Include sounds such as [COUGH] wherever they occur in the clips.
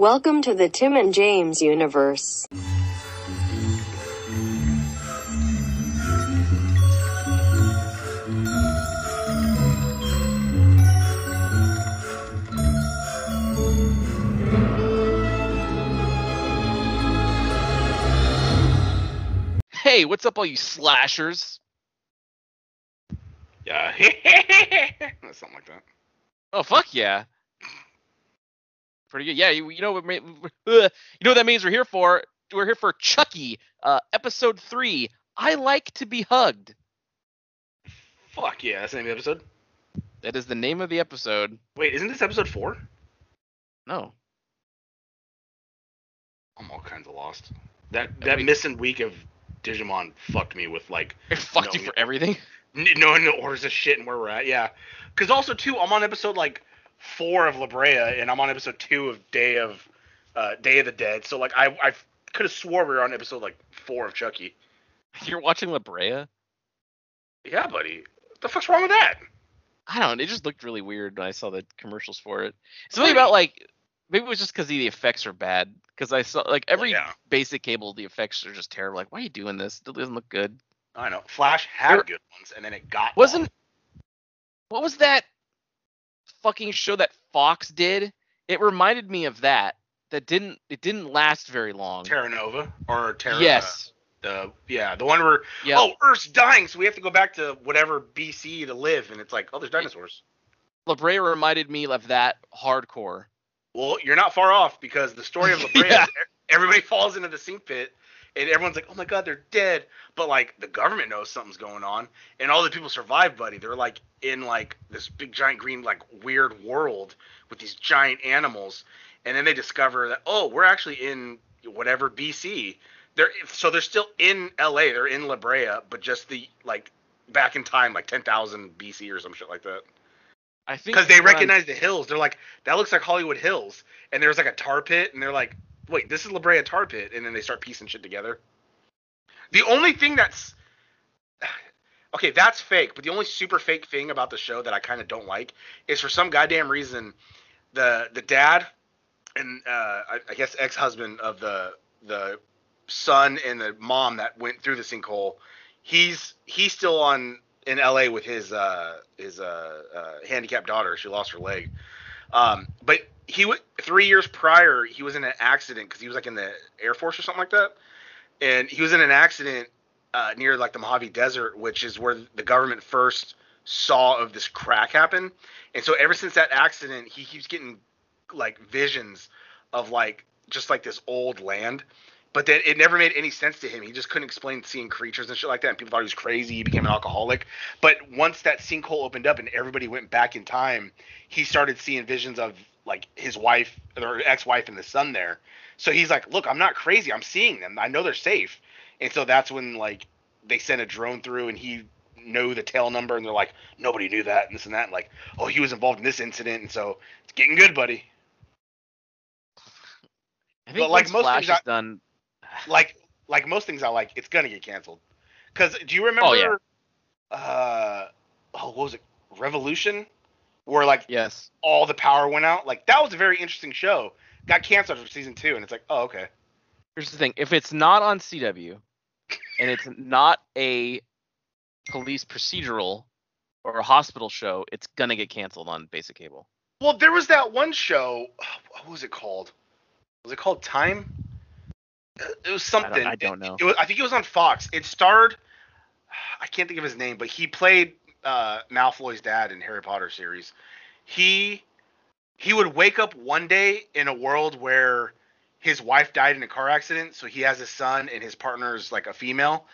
Welcome to the Tim and James universe. Hey, what's up, all you slashers? Yeah. [LAUGHS] Something like that. Oh, fuck yeah. Pretty good. Yeah, you, you know what [LAUGHS] you know what that means we're here for? We're here for Chucky, uh, episode three. I like to be hugged. Fuck yeah, that's the name of the episode. That is the name of the episode. Wait, isn't this episode four? No. I'm all kinds of lost. That that missing week of Digimon fucked me with like [LAUGHS] It fucked you for everything. knowing the orders of shit and where we're at. Yeah, because also too, I'm on episode like four of La Brea, and I'm on episode two of Day of uh, Day of the Dead. So like I I could have swore we were on episode like four of Chucky. [LAUGHS] You're watching La Brea? Yeah, buddy. What the fuck's wrong with that? I don't know. It just looked really weird when I saw the commercials for it. Something about like maybe it was just because the effects are bad. Because I saw like every yeah. basic cable, the effects are just terrible. Like, why are you doing this? It doesn't look good. I know. Flash had There- good ones, and then it got Wasn't what was that fucking show that Fox did? It reminded me of that. That didn't it didn't last very long. Terra Nova or Terra. Uh, yes. The yeah, the one where Yeah. oh Earth's dying, so we have to go back to whatever BC to live, and it's like oh there's dinosaurs. La Brea reminded me of that hardcore. Well, you're not far off because the story of La [LAUGHS] Brea, Yeah. everybody falls into the sink pit, and everyone's like, oh my god, they're dead. But like the government knows something's going on, and all the people survive, buddy. They're like in like this big giant green like weird world with these giant animals, and then they discover that oh we're actually in whatever BC. They're so they're still in LA. They're in La Brea, but just the like back in time like 10,000 BC or some shit like that I think because they what I'm- recognize the hills. They're like, that looks like Hollywood Hills, and there's like a tar pit, and they're like, wait, this is La Brea tar pit, and then they start piecing shit together. The only thing that's [SIGHS] okay, that's fake, but the only super fake thing about the show that I kind of don't like is for some goddamn reason, the the dad and uh, I, I guess ex husband of the the son and the mom that went through the sinkhole, he's he's still on in LA with his uh his uh, uh handicapped daughter. She lost her leg. Um, but he w- three years prior he was in an accident because he was like in the Air Force or something like that, and he was in an accident uh, near like the Mojave Desert, which is where the government first saw of this crack happen. And so ever since that accident, he keeps getting like visions of like just like this old land. But then it never made any sense to him. He just couldn't explain seeing creatures and shit like that. And people thought he was crazy. He became an alcoholic. But once that sinkhole opened up and everybody went back in time, he started seeing visions of like his wife or ex-wife and the son there. So he's like, "Look, I'm not crazy. I'm seeing them. I know they're safe." And so that's when like they sent a drone through and he knew the tail number and they're like, "Nobody knew that and this and that." And like, "Oh, he was involved in this incident." And so it's getting good, buddy. I think but like most Flash things is I- done. [SIGHS] like like most things I like, it's gonna get canceled. Cause do you remember? Oh, yeah. Uh, oh, what was it? Revolution, where like Yes. all the power went out. Like that was a very interesting show. Got canceled for season two, and it's like, oh okay. Here's the thing: if it's not on CW, and it's not a police procedural or a hospital show, it's gonna get canceled on basic cable. Well, there was that one show. What was it called? Was it called Time? It was something. I don't know. It was, I think it was on Fox. It starred. I can't think of his name, but he played uh, Malfoy's dad in Harry Potter series. He he would wake up one day in a world where his wife died in a car accident, so he has a son and his partner's like a female.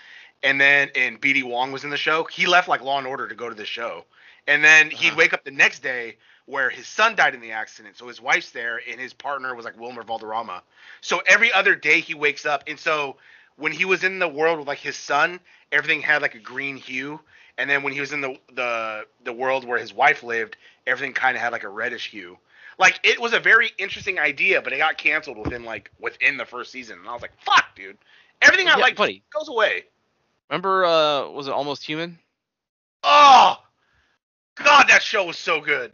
And then and BD Wong was in the show. He left like Law and Order to go to the show. And then he'd Uh-huh. wake up the next day where his son died in the accident. So his wife's there and his partner was like Wilmer Valderrama. So every other day he wakes up and so when he was in the world with like his son, everything had like a green hue. And then when he was in the the the world where his wife lived, everything kind of had like a reddish hue. Like it was a very interesting idea, but it got canceled within like within the first season. And I was like, "Fuck, dude! Everything I Yeah, like buddy. goes away." Remember, uh, was it Almost Human? Oh, God, that show was so good.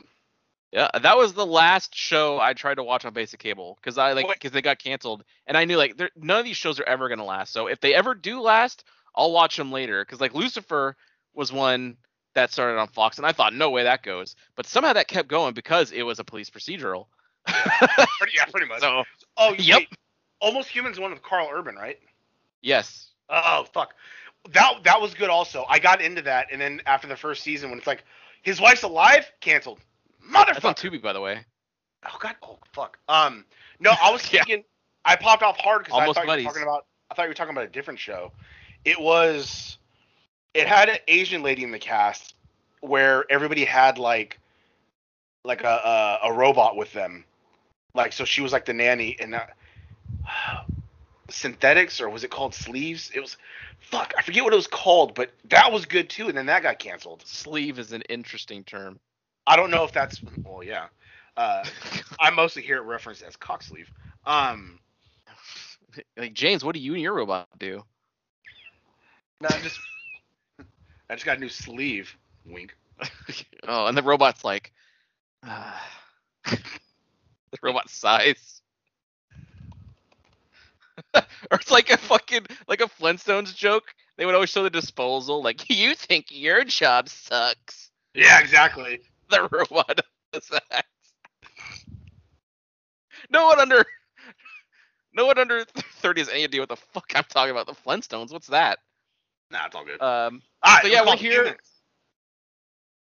Yeah, that was the last show I tried to watch on basic cable because I like because they got canceled, and I knew like none of these shows are ever gonna last. So if they ever do last, I'll watch them later. Because like Lucifer was one that started on Fox, and I thought no way that goes, but somehow that kept going because it was a police procedural. [LAUGHS] Pretty, yeah, pretty much. so oh, Yep. wait. Almost Humans one with Karl Urban, right? yes, Oh fuck. That that was good also. I got into that and then after the first season when it's like his wife's alive, canceled. that's on Motherfucker. Tubi by the way. Oh god. Oh fuck. Um no, I was [LAUGHS] Yeah. thinking I popped off hard because I thought you were talking about I thought you were talking about a different show. It was it had an Asian lady in the cast where everybody had like like a a, a robot with them. Like so she was like the nanny and uh, synthetics or was it called sleeves? It was fuck, I forget what it was called, but that was good too and then that got canceled. Sleeve is an interesting term. I don't know if that's well yeah. Uh I mostly hear it referenced as cock sleeve. Um [LAUGHS] like James, what do you and your robot do? no, I'm just I just got a new sleeve. Wink. [LAUGHS] oh, and the robot's like, ah. [SIGHS] the robot sighs. [LAUGHS] or it's like a fucking like a Flintstones joke. They would always show the disposal, like [LAUGHS] you think your job sucks. Yeah, exactly. The robot does that. No one under no one under thirty has any idea what the fuck I'm talking about. The Flintstones, what's that? Nah, it's all good. Um. Ah, so yeah, we're here- Humans.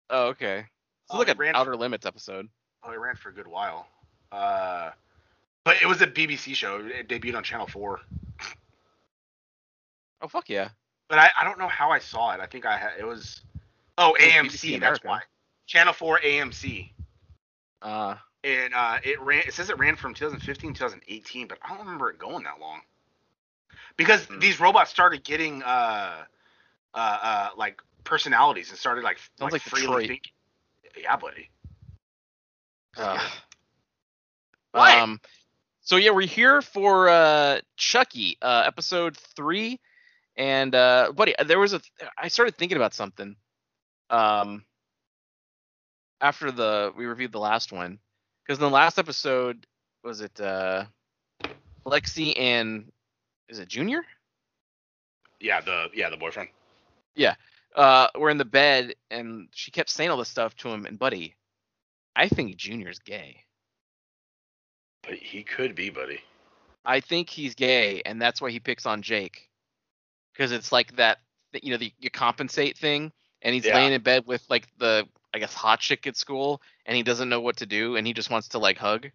Oh, okay. So Oh, it an ran Outer for- Limits episode. Oh, it ran for a good while. Uh, but it was a BBC show. It debuted on Channel Four. Oh fuck yeah. But I, I don't know how I saw it. I think I had it was. Oh, It was AMC. BBC That's America. why. Channel Four AMC. Uh, And uh, it ran. It says it ran from 2015 to 2018, but I don't remember it going that long. Because Hmm. these robots started getting uh, uh, uh, like personalities and started like Sounds like freely Detroit. thinking. Yeah, buddy. uh, What? um, so yeah, we're here for uh Chucky, uh, episode three, and uh, buddy, there was a. I started thinking about something. Um, after the we reviewed the last one, because in the last episode was it uh, Lexi and is it Junior? Yeah, the yeah the boyfriend. Uh were in the bed and she kept saying all this stuff to him and buddy i think junior's gay But he could be, buddy. i think he's gay and that's why he picks on jake because it's like that that, you know the you compensate thing and he's Yeah. laying in bed with like the i guess hot chick at school and he doesn't know what to do and he just wants to like hug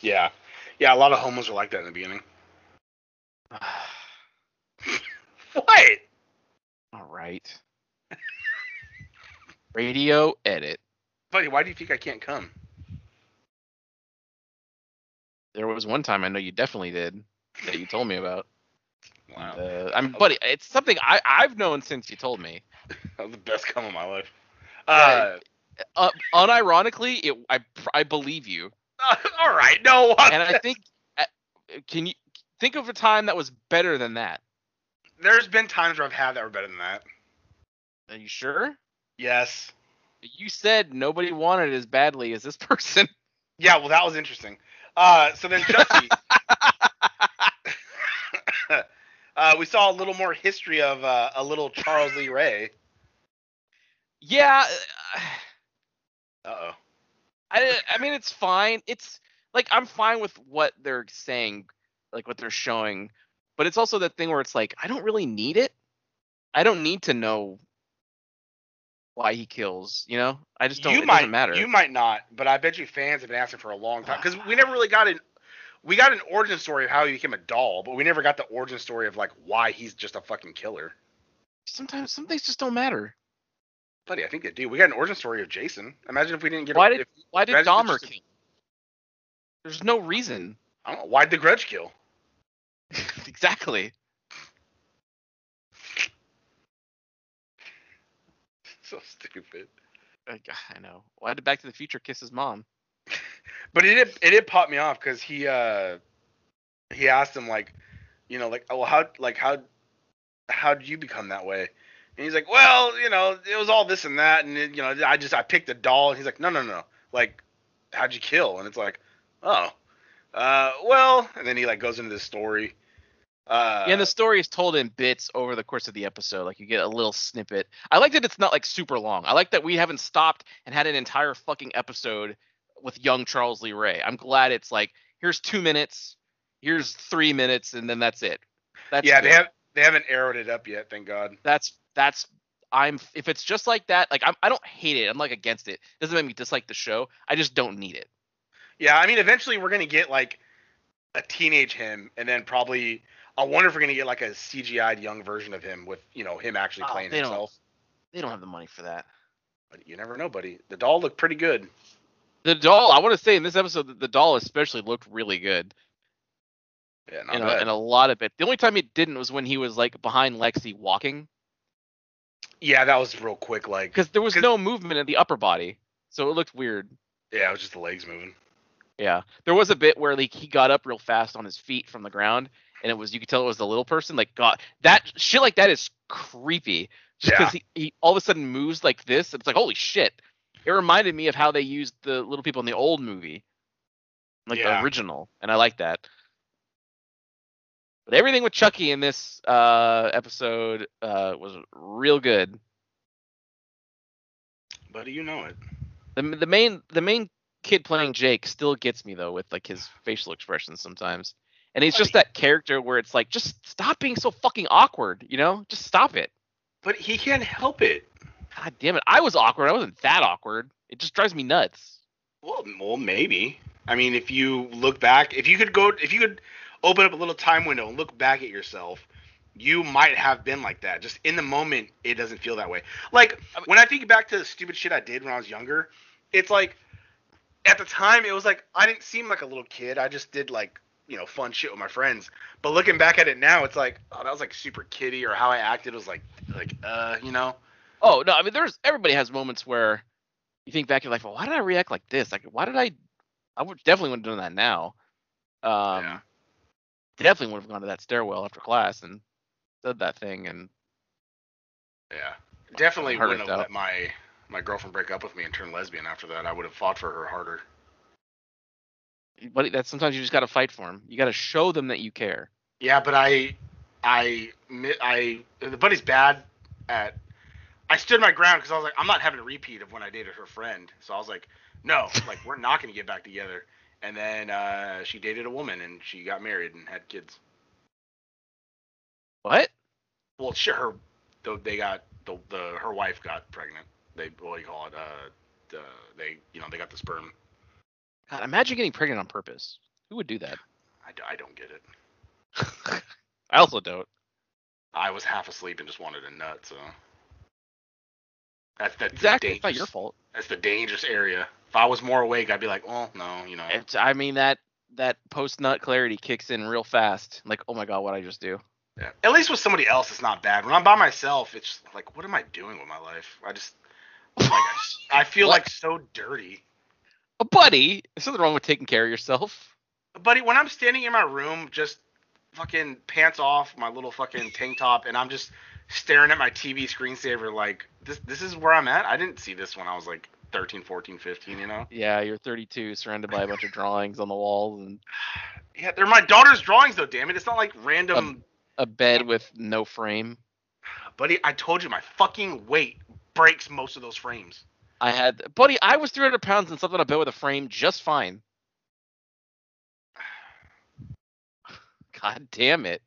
Yeah, yeah. A lot of homos are like that in the beginning. [SIGHS] [LAUGHS] What? All right radio edit Buddy, why do you think I can't come? there was one time i know you definitely did that you told me about [LAUGHS] Wow, uh, i'm buddy it's something i i've known since you told me [LAUGHS] that was the best come of my life. Uh, uh, unironically, it I I believe you, [LAUGHS] all right, no. and I think uh, can you think of a time that was better than that? There's been times where I've had that were better than that. Are you sure? Yes. You said nobody wanted it as badly as this [LAUGHS] person. Yeah, well, that was interesting. Uh, so then Chucky, [LAUGHS] [LAUGHS] uh, we saw a little more history of uh, a little Charles Lee Ray. yeah, uh, Uh oh. I I mean it's fine. It's like I'm fine with what they're saying, like what they're showing, but it's also that thing where it's like I don't really need it. I don't need to know why he kills. You know, I just don't. You it might doesn't matter. You might not, but I bet you fans have been asking for a long time because we never really got an we got an origin story of how he became a doll, but we never got the origin story of like why he's just a fucking killer. Sometimes some things just don't matter. Buddy, I think they do. We got an origin story of Jason. Imagine if we didn't get. Why a, did- if, Why did Dahmer kill? There's no reason. I don't know. Why'd the Grudge kill? [LAUGHS] exactly. [LAUGHS] So stupid. Like, I know. Why did Back to the Future kiss his mom? [LAUGHS] But it did, it did pop me off because he uh he asked him like, you know, like, oh, well, how like how how did you become that way? And he's like, well, you know, it was all this and that, and it, you know, I just I picked a doll. And he's like, no, no, no, like how'd you kill? And it's like, oh, uh, well, and then he like goes into this story. Uh, yeah, and the story is told in bits over the course of the episode. Like you get a little snippet. I like that it's not like super long. I like that we haven't stopped and had an entire fucking episode with young Charles Lee Ray. I'm glad it's like here's two minutes, here's three minutes, and then that's it. That's yeah, good. they have they haven't arrowed it up yet, thank God. that's that's I'm if it's just like that, like I'm I don't hate it. I'm like against it. Doesn't make me dislike the show. I just don't need it. Yeah, I mean, eventually we're gonna get like a teenage him, and then probably I wonder if we're gonna get like a CGI'd young version of him with you know him actually Oh, playing they don't- himself. They don't have the money for that. But you never know, buddy. The doll looked pretty good. The doll, I want to say in this episode, that the doll especially looked really good. Yeah, not in a, bad. in a lot of it. The only time it didn't was when he was like behind Lexi walking, yeah, that was real quick. Like, because there was 'Cause- no movement in the upper body, so it looked weird. yeah, it was just the legs moving. Yeah, there was a bit where like he got up real fast on his feet from the ground, and it was you could tell it was the little person. Like, God, that shit like that is creepy. Just Yeah. because he, he all of a sudden moves like this, it's like holy shit. It reminded me of how they used the little people in the old movie, like Yeah. the original, and I like that. But everything with Chucky in this uh, episode uh, was real good. Buddy, you know it. The the main the main kid playing Jake still gets me though with like his facial expressions sometimes. And he's just that character where it's like just stop being so fucking awkward, you know? Just stop it. But he can't help it. God damn it. I was awkward. I wasn't that awkward. It just drives me nuts. Well, well, maybe. I mean, if you look back, if you could go, if you could open up a little time window and look back at yourself, you might have been like that. Just in the moment, it doesn't feel that way. Like when I think back to the stupid shit I did when I was younger, it's like at the time it was like I didn't seem like a little kid. I just did like you know fun shit with my friends. But looking back at it now, it's like oh that was like super kiddie or how I acted was like like uh you know Oh no, I mean there's everybody has moments where you think back, you're like, well, why did I react like this? Like why did I I would definitely wouldn't have done that now. Um Yeah. definitely would have gone to that stairwell after class and said that thing and Yeah, definitely wouldn't have let my my girlfriend break up with me and turn lesbian after that. I would have fought for her harder. But that sometimes you just gotta fight for them. You gotta show them that you care. Yeah, but I, I, I, the buddy's bad at. I stood my ground because I was like, I'm not having a repeat of when I dated her friend. So I was like, no, [LAUGHS] like we're not gonna get back together. And then uh, she dated a woman and she got married and had kids. What? Well, sure, her, the, they got the, the her wife got pregnant. They what do you call it? Uh, the, they you know they got the sperm. God, imagine getting pregnant on purpose. Who would do that? I, I don't get it. [LAUGHS] I also don't. I was half asleep and just wanted a nut, so that's that's Exactly. It's not your fault. That's the dangerous area. If I was more awake, I'd be like, well, no, you know. It's, I mean that that post nut clarity kicks in real fast. Like, oh my god, what I just do? Yeah. At least with somebody else, it's not bad. When I'm by myself, it's like, what am I doing with my life? I just, like, [LAUGHS] I, feel What? like so dirty. A buddy. There's nothing wrong with taking care of yourself. Buddy, when I'm standing in my room, just fucking pants off, my little fucking tank top, and I'm just staring at my TV screensaver, like, this, this is where I'm at. I didn't see this when I was like 13, 14, 15, you know? Yeah, you're 32, surrounded by a bunch of drawings on the walls and [SIGHS] Yeah, they're my daughter's drawings, though, damn it. It's not like random. a bed with no frame. Buddy, I told you, my fucking weight breaks most of those frames. I had, buddy, I was 300 pounds and slept on a bed with a frame just fine. [SIGHS] God damn it.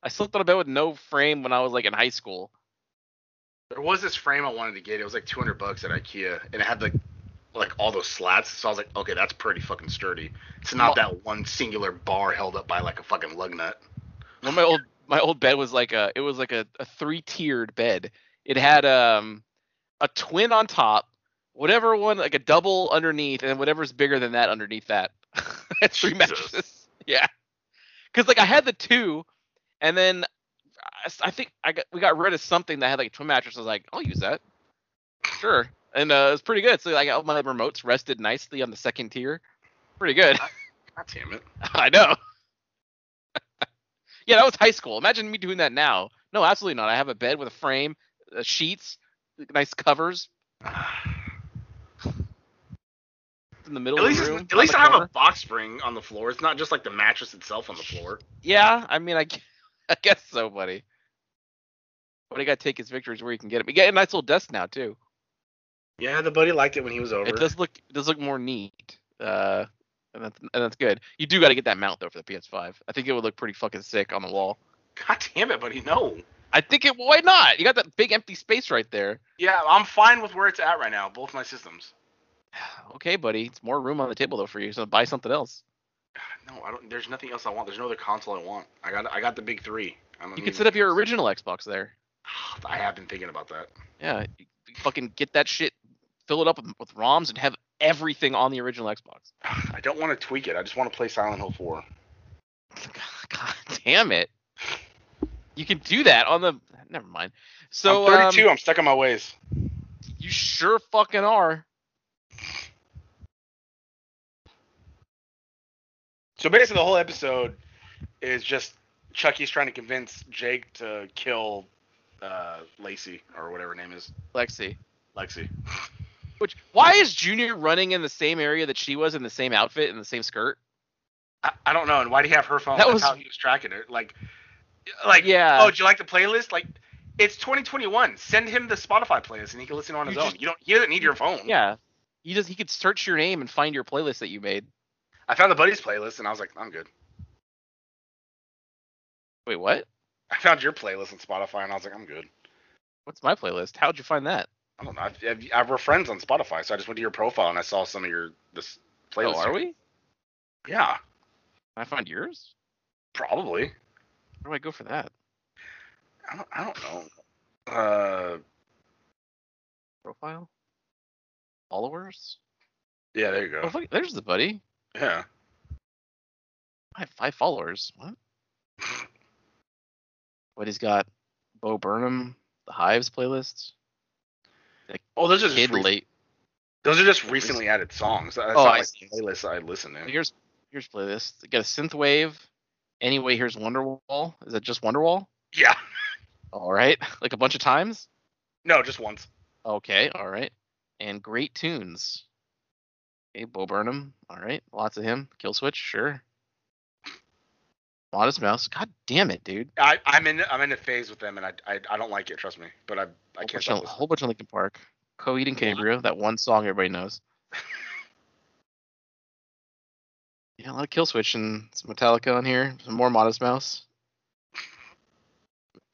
I slept on a bed with no frame when I was like in high school. There was this frame I wanted to get. It was like 200 bucks at IKEA, and it had like like all those slats. So I was like, okay, that's pretty fucking sturdy. It's not that one singular bar held up by like a fucking lug nut. Well, my old my old bed was like a it was like a, a three tiered bed. It had um a twin on top, whatever one like a double underneath, and whatever's bigger than that underneath that. I [LAUGHS] three mattresses. Yeah, because like I had the two, and then I think I got we got rid of something that had like a twin mattress. I was like, I'll use that. Sure, and uh, it was pretty good. So like all my remotes rested nicely on the second tier. Pretty good. God damn it. [LAUGHS] I know. [LAUGHS] yeah, that was high school. Imagine me doing that now. No, absolutely not. I have a bed with a frame, uh, sheets, nice covers. [SIGHS] [SIGHS] [SIGHS] in the middle At least, of the room. at least I have a box spring on the floor. It's not just like the mattress itself on the floor. Yeah, I mean, I, [LAUGHS] I guess so, buddy. But he got to take his victories where he can get them. You get a nice little desk now too. Yeah, the buddy liked it when he was over. It does look it does look more neat. Uh, and that's and that's good. You do got to get that mount though for the PS5. I think it would look pretty fucking sick on the wall. God damn it, buddy. No. I think it. Why not? You got that big empty space right there. Yeah, I'm fine with where it's at right now. Both my systems. [SIGHS] Okay, buddy. It's more room on the table though for you. So buy something else. [SIGHS] No, I don't. There's nothing else I want. There's no other console I want. I got. I got the big three. You could set up your original Xbox there. [SIGHS] I have been thinking about that. Yeah, fucking get that shit, fill it up with, ROMs, and have everything on the original Xbox. I don't want to tweak it. I just want to play Silent Hill 4. [LAUGHS] God damn it! You can do that on the. Never mind. So I'm um, 32. I'm stuck in my ways. you sure fucking are. So basically, the whole episode is just Chucky's trying to convince Jake to kill uh, Lacey or whatever her name is, Lexi. Lexi. Which why is Junior running in the same area that she was in the same outfit and the same skirt? I, I don't know. And why do you have her phone? That That's was- how he was tracking her. Like, like Yeah. Oh, do you like the playlist? Like, it's 2021. Send him the Spotify playlist, and he can listen on his You own. just- You don't. He doesn't need your phone. Yeah. He just he could search your name and find your playlist that you made. I found the buddies playlist, and I was like, I'm good. Wait, what? I found your playlist on Spotify, and I was like, I'm good. What's my playlist? How'd you find that? I don't know. I've, I've, I, we're friends on Spotify, so I just went to your profile and I saw some of your this playlist. Oh, are we? Can Yeah, I find yours? probably. Where do I go for that? I don't, I don't know. Uh, Profile? Followers? yeah, there you Oh, go. fuck, there's the buddy. Yeah. I have five followers. What? [LAUGHS] What he's got? Bo Burnham, the Hives playlist. Oh, those are just Kid re- late. those are just recently added songs. That's Oh, not I like see. playlists I listen to. Here's here's playlist. You got a synthwave. Anyway, here's Wonderwall. Is it just Wonderwall? Yeah. All right, [LAUGHS] like a bunch of times. No, just once. Okay, all right. And great tunes. Okay, Bo Burnham. All right, lots of him. Kill Switch, sure. Modest Mouse. God damn it, dude. I, I'm in I'm in a phase with them, and I, I I don't like it. Trust me, but I I can't bunch, stop of, listening. whole bunch of Linkin Park. Coheed and Cambria. That one song everybody knows. [LAUGHS] Yeah, a lot of Kill Switch and some Metallica on here. Some more Modest Mouse.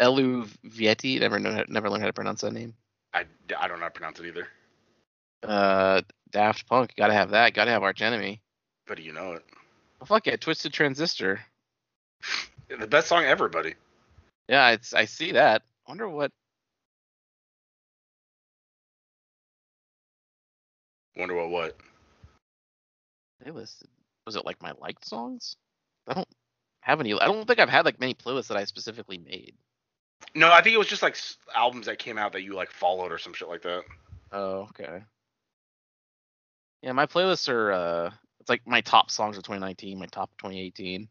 Elu Vietti. Never know. Never learned how to pronounce that name. I, I don't know how to pronounce it either. Uh, Daft Punk. Gotta have that. Gotta have Arch Enemy. But you know it. Oh, fuck yeah, Twisted Transistor. The best song ever, buddy. Yeah, it's I see that. Wonder what. Wonder what what. they listed. Was it like my liked songs? I don't have any. I don't think I've had like many playlists that I specifically made. No, I think it was just like albums that came out that you like followed or some shit like that. Oh, okay. Yeah, my playlists are. uh It's like my top songs of 2019, my top 2018.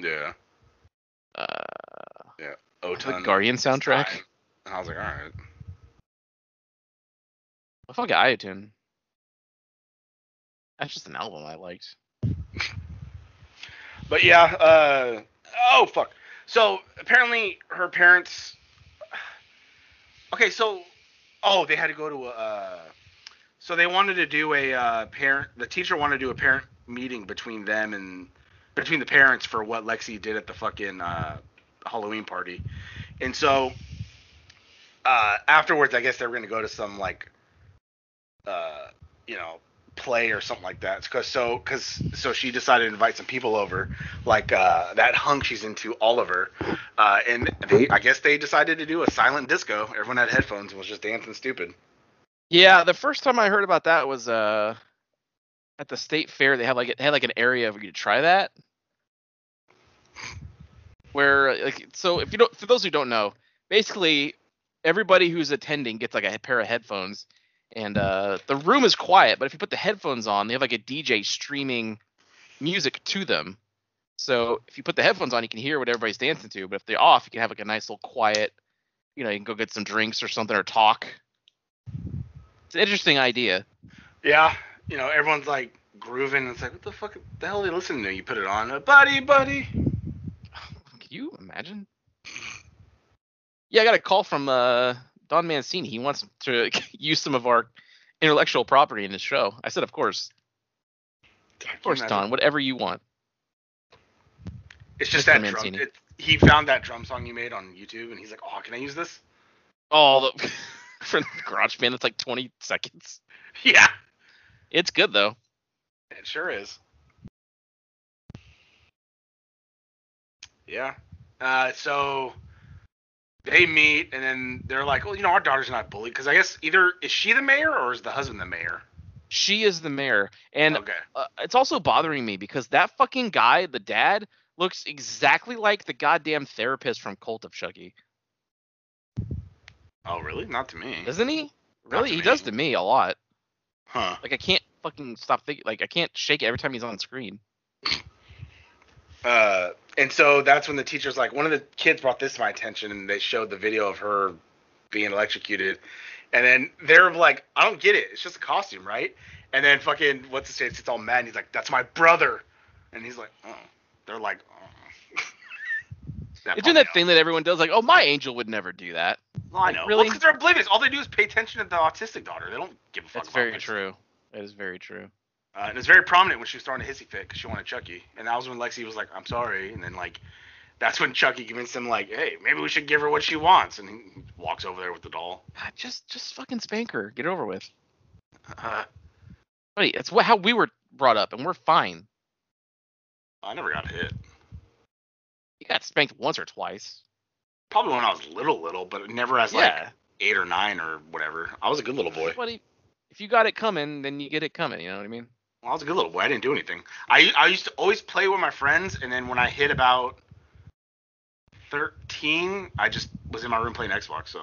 Yeah. Uh, Oh, the Guardian soundtrack. And I was like, all right. I fuck Iotune. That's just an album I liked. [LAUGHS] But yeah, uh oh fuck. So apparently her parents [SIGHS] Okay, so oh, they had to go to a uh so they wanted to do a uh parent the teacher wanted to do a parent meeting between them and between the parents for what Lexi did at the fucking uh Halloween party. And so uh afterwards I guess they were going to go to some like uh you know play or something like that. Cause so cause so she decided to invite some people over, like uh, that hunk she's into, Oliver, uh, and they I guess they decided to do a silent disco. Everyone had headphones and was just dancing stupid. Yeah, the first time I heard about that was uh at the state fair. They had like they had like an area where you to try that. Where like so if you don't for those who don't know, basically everybody who's attending gets like a pair of headphones and uh the room is quiet, but if you put the headphones on, they have like a DJ streaming music to them. So if you put the headphones on, you can hear what everybody's dancing to, but if they're off, you can have like a nice little quiet, you know, you can go get some drinks or something or talk. It's an interesting idea. Yeah, you know, everyone's like grooving. It's like, what the fuck? The hell are they listening to? You put it on, buddy, buddy. Can you imagine? Yeah, I got a call from uh, Don Mancini. He wants to [LAUGHS] use some of our intellectual property in his show. I said, of course, of course, Don. Whatever you want. It's just Mr. that drum. Mancini. It, he found that drum song you made on YouTube, and he's like, oh, can I use this? Oh, the, [LAUGHS] from GarageBand, it's like 20 seconds. Yeah, It's good though. it sure is. Yeah. Uh, so they meet, and then they're like, well, you know, our daughter's not bullied because I guess either is she the mayor or is the husband the mayor? She is the mayor, and okay. uh, it's also bothering me because that fucking guy, the dad, looks exactly like the goddamn therapist from Cult of Chucky, Oh, really? Not to me. doesn't he? Really, he me. does to me a lot. Huh. Like I can't fucking stop thinking. Like I can't shake it every time he's on screen. Uh, and so that's when the teacher's like, one of the kids brought this to my attention, and they showed the video of her being electrocuted, and then they're like, I don't get it. It's just a costume, right? And then fucking what's his face? It's all mad. And he's like, that's my brother, and he's like, oh. They're like, oh. It's [LAUGHS] doing that thing that everyone does. Like, oh, my angel would never do that. Well, I know. really? Because they're oblivious. All they do is pay attention to the autistic daughter. They don't give a fuck. That's very this. true. That is very true. Uh, and it's very prominent when she was throwing a hissy fit because she wanted Chucky, and that was when Lexi was like, "I'm sorry," and then like, that's when Chucky convinced him like, "Hey, maybe we should give her what she wants," and he walks over there with the doll. God, just just fucking spank her. Get it over with. Uh, Buddy, that's what how we were brought up, and we're fine. I never got hit. You got spanked once or twice. Probably when I was little, little, but never as yeah. like eight or nine or whatever. I was a good little boy. Buddy, if you got it coming, then you get it coming. You know what I mean? Well, I was a good little boy. I didn't do anything. I I used to always play with my friends, and then when I hit about thirteen, I just was in my room playing Xbox. So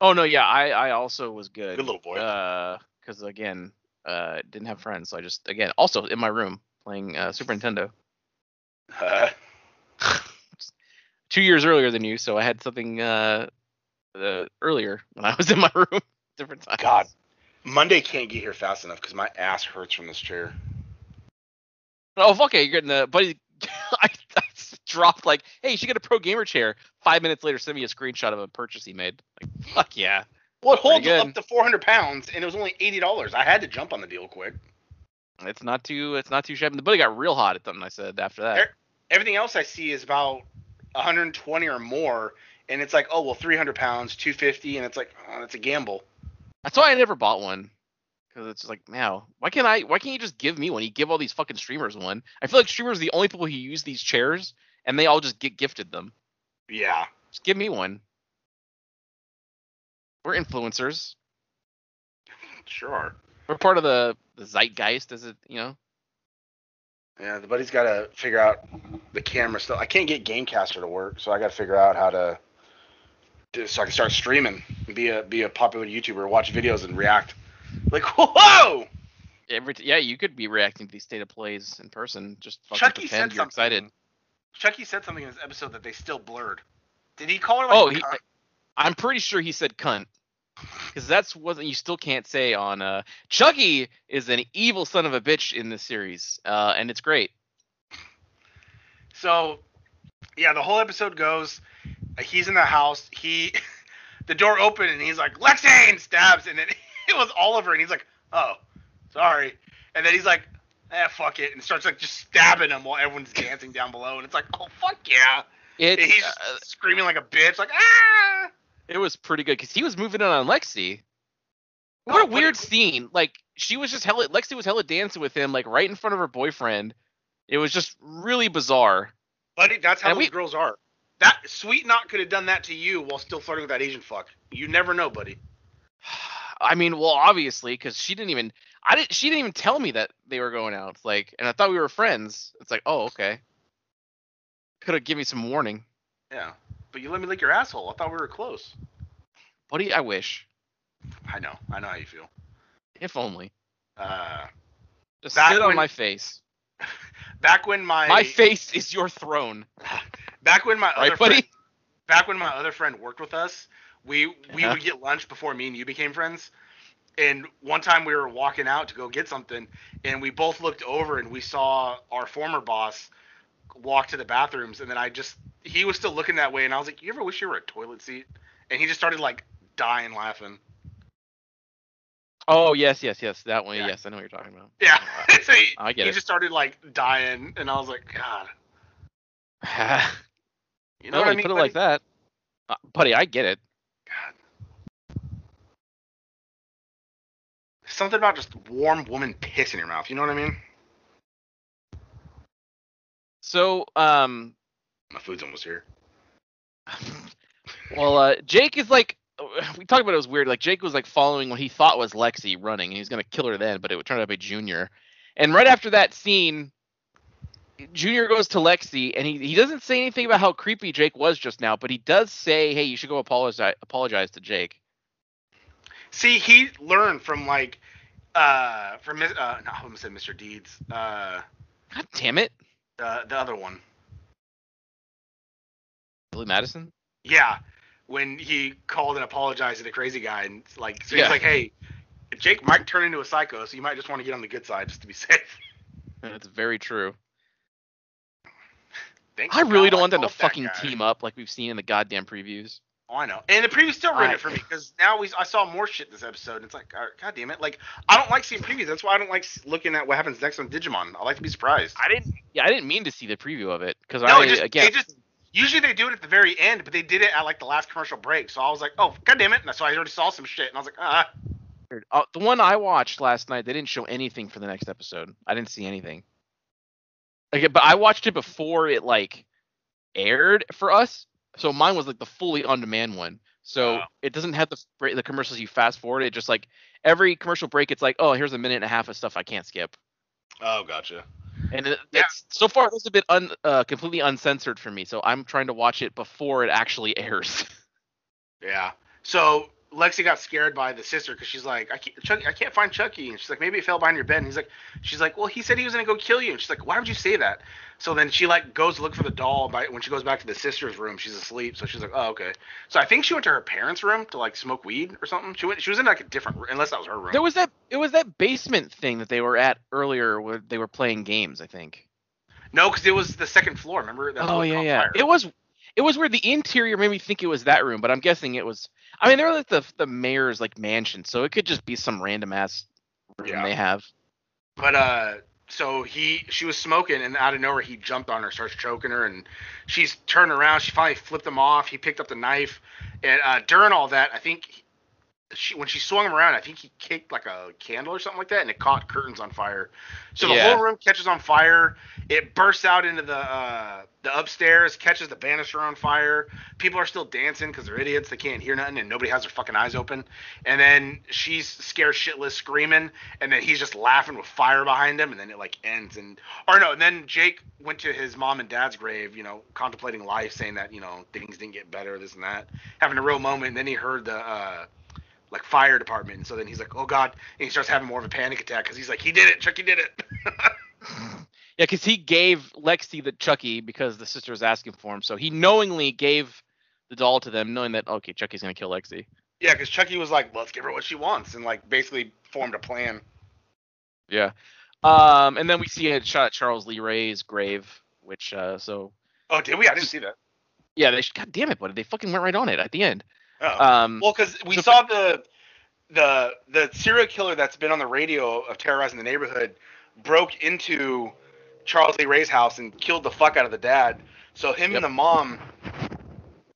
Oh no, yeah, I I also was good. good little boy. Uh, because again, uh, didn't have friends, so I just again also in my room playing uh, Super Nintendo. [LAUGHS] Uh, Two years earlier than you, so I had something uh, uh earlier when I was in my [LAUGHS] room. Different time. God. Monday can't get here fast enough because my ass hurts from this chair. Oh, fuck it, you're getting the buddy. [LAUGHS] I, I dropped like, hey, you should get a pro gamer chair. Five minutes later, send me a screenshot of a purchase he made. Like, fuck yeah. Well, it holds up to 400 pounds, and it was only eighty dollars. I had to jump on the deal quick. It's not too. It's not too shabby. The buddy got real hot at something I said after that. There- Everything else I see is about 120 or more, and it's like, oh well, 300 pounds, 250, and it's like, oh, that's a gamble. That's why I never bought one. Because it's like, now, why can't I? Why can't you just give me one? You give all these fucking streamers one. I feel like streamers are the only people who use these chairs, and they all just get gifted them. Yeah. Just give me one. We're influencers. [LAUGHS] Sure. We're part of the, the zeitgeist, as it you know. Yeah, the buddy's got to figure out the camera stuff. I can't get GameCaster to work, so I got to figure out how to, do, so I can start streaming, be a be a popular YouTuber, watch videos and react. Like, [LAUGHS] whoa! Every t- yeah, you could be reacting to these state of plays in person. Just fucking Chucky pretend said you're something. excited. Chucky said something in this episode that they still blurred. Did he call her like? Oh, a he. I'm pretty sure he said cunt. Because that's what you still can't say on uh Chucky is an evil son of a bitch in this series. Uh and it's great. So, yeah, the whole episode goes. uh, He's in the house. He, [LAUGHS] the door opened and he's like, Lexane stabs, and then [LAUGHS] it was Oliver, and he's like, oh, sorry, and then he's like, eh, fuck it, and starts like just stabbing him while everyone's dancing down below, and it's like, oh fuck yeah, It he's uh, screaming like a bitch, like ah. It was pretty good because he was moving in on Lexi. What Oh, a weird it- scene. Like she was just hella Lexi was hella dancing with him like right in front of her boyfriend. It was just really bizarre. Buddy, that's how And those we- girls are. That Sweet Knot could have done that to you while still flirting with that Asian fuck. You never know, buddy. [SIGHS] I mean, well, obviously, because she didn't even, I didn't, she didn't even tell me that they were going out. Like, and I thought we were friends. It's like, oh, okay. Could have given me some warning, Yeah, but you let me lick your asshole. I thought we were close. buddy. I wish, I know. I know how you feel. if only, Uh, just sit on when- my face. [LAUGHS] back when my My face is your throne, [LAUGHS] back when my right, other buddy? friend, back when my other friend worked with us, we we Uh-huh. would get lunch before me and you became friends, and one time we were walking out to go get something, and we both looked over and we saw our former boss walk to the bathrooms, and then I just he was still looking that way, and I was like, "You ever wish you were a toilet seat?" And he just started like dying laughing. Oh yes, yes, yes. That one. Yeah. Yes, I know what you're talking about. Yeah, [LAUGHS] so he, I get he it. just started like dying, and I was like, God, [LAUGHS] you know no, what I mean? put it buddy? like that, uh, buddy. I get it. God. Something about just warm woman piss in your mouth. You know what I mean? So, um, My food's almost here. [LAUGHS] well, uh, Jake is like, we talked about it was weird. Like Jake was like following what he thought was Lexi running, and he was gonna kill her then, but it would turn out to be Junior. And right after that scene, Junior goes to Lexi, and he he doesn't say anything about how creepy Jake was just now, but he does say, "Hey, you should go apologize apologize to Jake." See, he learned from like, uh, from uh, no, I almost said Mr. Deeds, uh, God damn it, the the other one. Billy Madison. Yeah, when he called and apologized to the crazy guy, and like, so Yeah. he's like, hey, Jake might turn into a psycho, so you might just want to get on the good side just to be [LAUGHS] safe. That's very true. Thank I really don't want them to fucking guy. team up like we've seen in the goddamn previews. Oh, I know. And the previews still ruined I- it for me because now we I saw more shit this episode. And it's like, god damn it! Like I don't like seeing previews. That's why I don't like looking at what happens next on Digimon. I like to be surprised. I didn't. Yeah, I didn't mean to see the preview of it because No, I it just, again. they just usually they do it at the very end, but they did it at like the last commercial break. So I was like, oh god damn it! And so I already saw some shit, and I was like, ah. Uh, the one I watched last night, they didn't show anything for the next episode. I didn't see anything. Okay, but I watched it before it like aired for us, so mine was like the fully on-demand one. So Oh. it doesn't have the the commercials you fast forward. It just like every commercial break, it's like, oh, here's a minute and a half of stuff I can't skip. Oh, gotcha. And it, Yeah. it's so far this has been un, uh, completely uncensored for me. So I'm trying to watch it before it actually [LAUGHS] airs. Yeah. So Lexi got scared by the sister because she's like, I can't, Chucky, I can't find Chucky, and she's like, maybe it fell behind your bed. And he's like, she's like, well, he said he was gonna go kill you, and she's like, why would you say that? So then she like goes to look for the doll. By when she goes back to the sister's room, she's asleep. So she's like, oh okay. So I think she went to her parents' room to like smoke weed or something. She went, she was in like a different, room, unless that was her room. There was that it was that basement thing that they were at earlier where they were playing games, I think. no, because it was the second floor. Remember? That oh yeah, yeah. fire. It was it was where the interior made me think it was that room, but I'm guessing it was I mean, they're like the the mayor's like mansion, so it could just be some random ass room Yeah. they have. But uh, so he, she was smoking, and out of nowhere he jumped on her, starts choking her, and she's turned around. She finally flipped him off. He picked up the knife, and uh, during all that, I think she, when she swung him around, I think he kicked like a candle or something like that, and it caught curtains on fire. So the Yeah. whole room catches on fire. It bursts out into the uh, the upstairs, catches the banister on fire. People are still dancing because they're idiots. They can't hear nothing, and nobody has their fucking eyes open. And then she's scared shitless, screaming, and then he's just laughing with fire behind him, and then it like ends. And or no, and then Jake went to his mom and dad's grave, you know, contemplating life, saying that you know things didn't get better, this and that, having a real moment. And then he heard the uh, like fire department, and so then he's like, oh god, and he starts having more of a panic attack because he's like, he did it, Chucky did it. [LAUGHS] Yeah, because he gave Lexi the Chucky because the sister was asking for him, so he knowingly gave the doll to them, knowing that okay, Chucky's gonna kill Lexi. Yeah, because Chucky was like, let's give her what she wants, and like basically formed a plan. Yeah. Um, and then we see a shot at Charles Lee Ray's grave, which uh, so Oh, did we? I didn't see that. yeah, they God damn it, buddy, they fucking went right on it at the end. Oh. Um, well, because we so- saw the the the serial killer that's been on the radio of terrorizing the neighborhood broke into Charles Lee Ray's house and killed the fuck out of the dad. So him Yep. and the mom,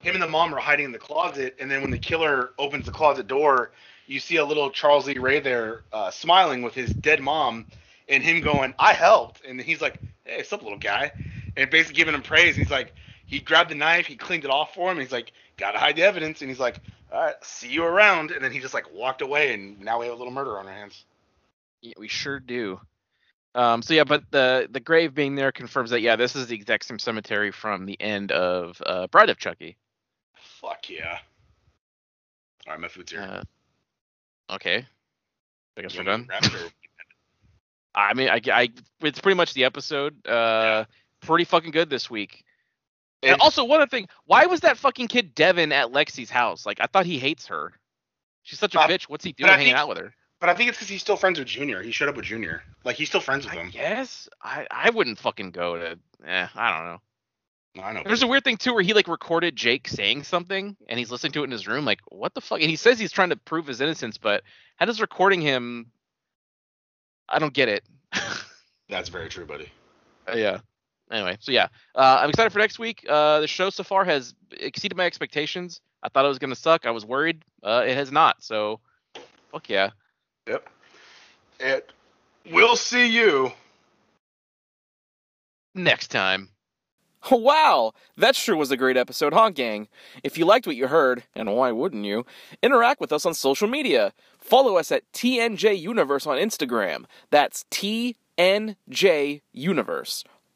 him and the mom are hiding in the closet, and then when the killer opens the closet door, you see a little Charles Lee Ray there uh, smiling with his dead mom, and him going, "I helped," and he's like, "Hey, what's up, little guy?" And basically giving him praise. He's like, he grabbed the knife, he cleaned it off for him. He's like, "Gotta hide the evidence," and he's like, "All right, see you around." And then he just like walked away, and now we have a little murder on our hands. Yeah, we sure do. Um, so yeah, but the the grave being there confirms that yeah, this is the exact same cemetery from the end of uh, Bride of Chucky. Fuck yeah. All right, my food's here. Uh, okay, I guess You we're done. to wrap it or- [LAUGHS] I mean, I, I it's pretty much the episode. Uh, pretty fucking good this week. And And- also, one other thing, why was that fucking kid Devin at Lexi's house? Like, I thought he hates her. She's such a Uh, bitch. What's he doing hanging think- out with her? But I think it's because he's still friends with Junior. He showed up with Junior. Like he's still friends with I him. Yes, I I wouldn't fucking go to. Eh, I don't know. No, I know. There's a weird thing too where he like recorded Jake saying something and he's listening to it in his room. Like, what the fuck? And he says he's trying to prove his innocence, but how does recording him? I don't get it. [LAUGHS] That's very true, buddy. Uh, yeah. Anyway, so yeah, uh, I'm excited for next week. Uh, the show so far has exceeded my expectations. I thought it was gonna suck. I was worried. Uh, it has not. So, fuck yeah. Yep. And we'll see you. Next time. Wow, that sure was a great episode, huh, gang? If you liked what you heard, and why wouldn't you, interact with us on social media. Follow us at TNJ Universe on Instagram. That's TNJ Universe.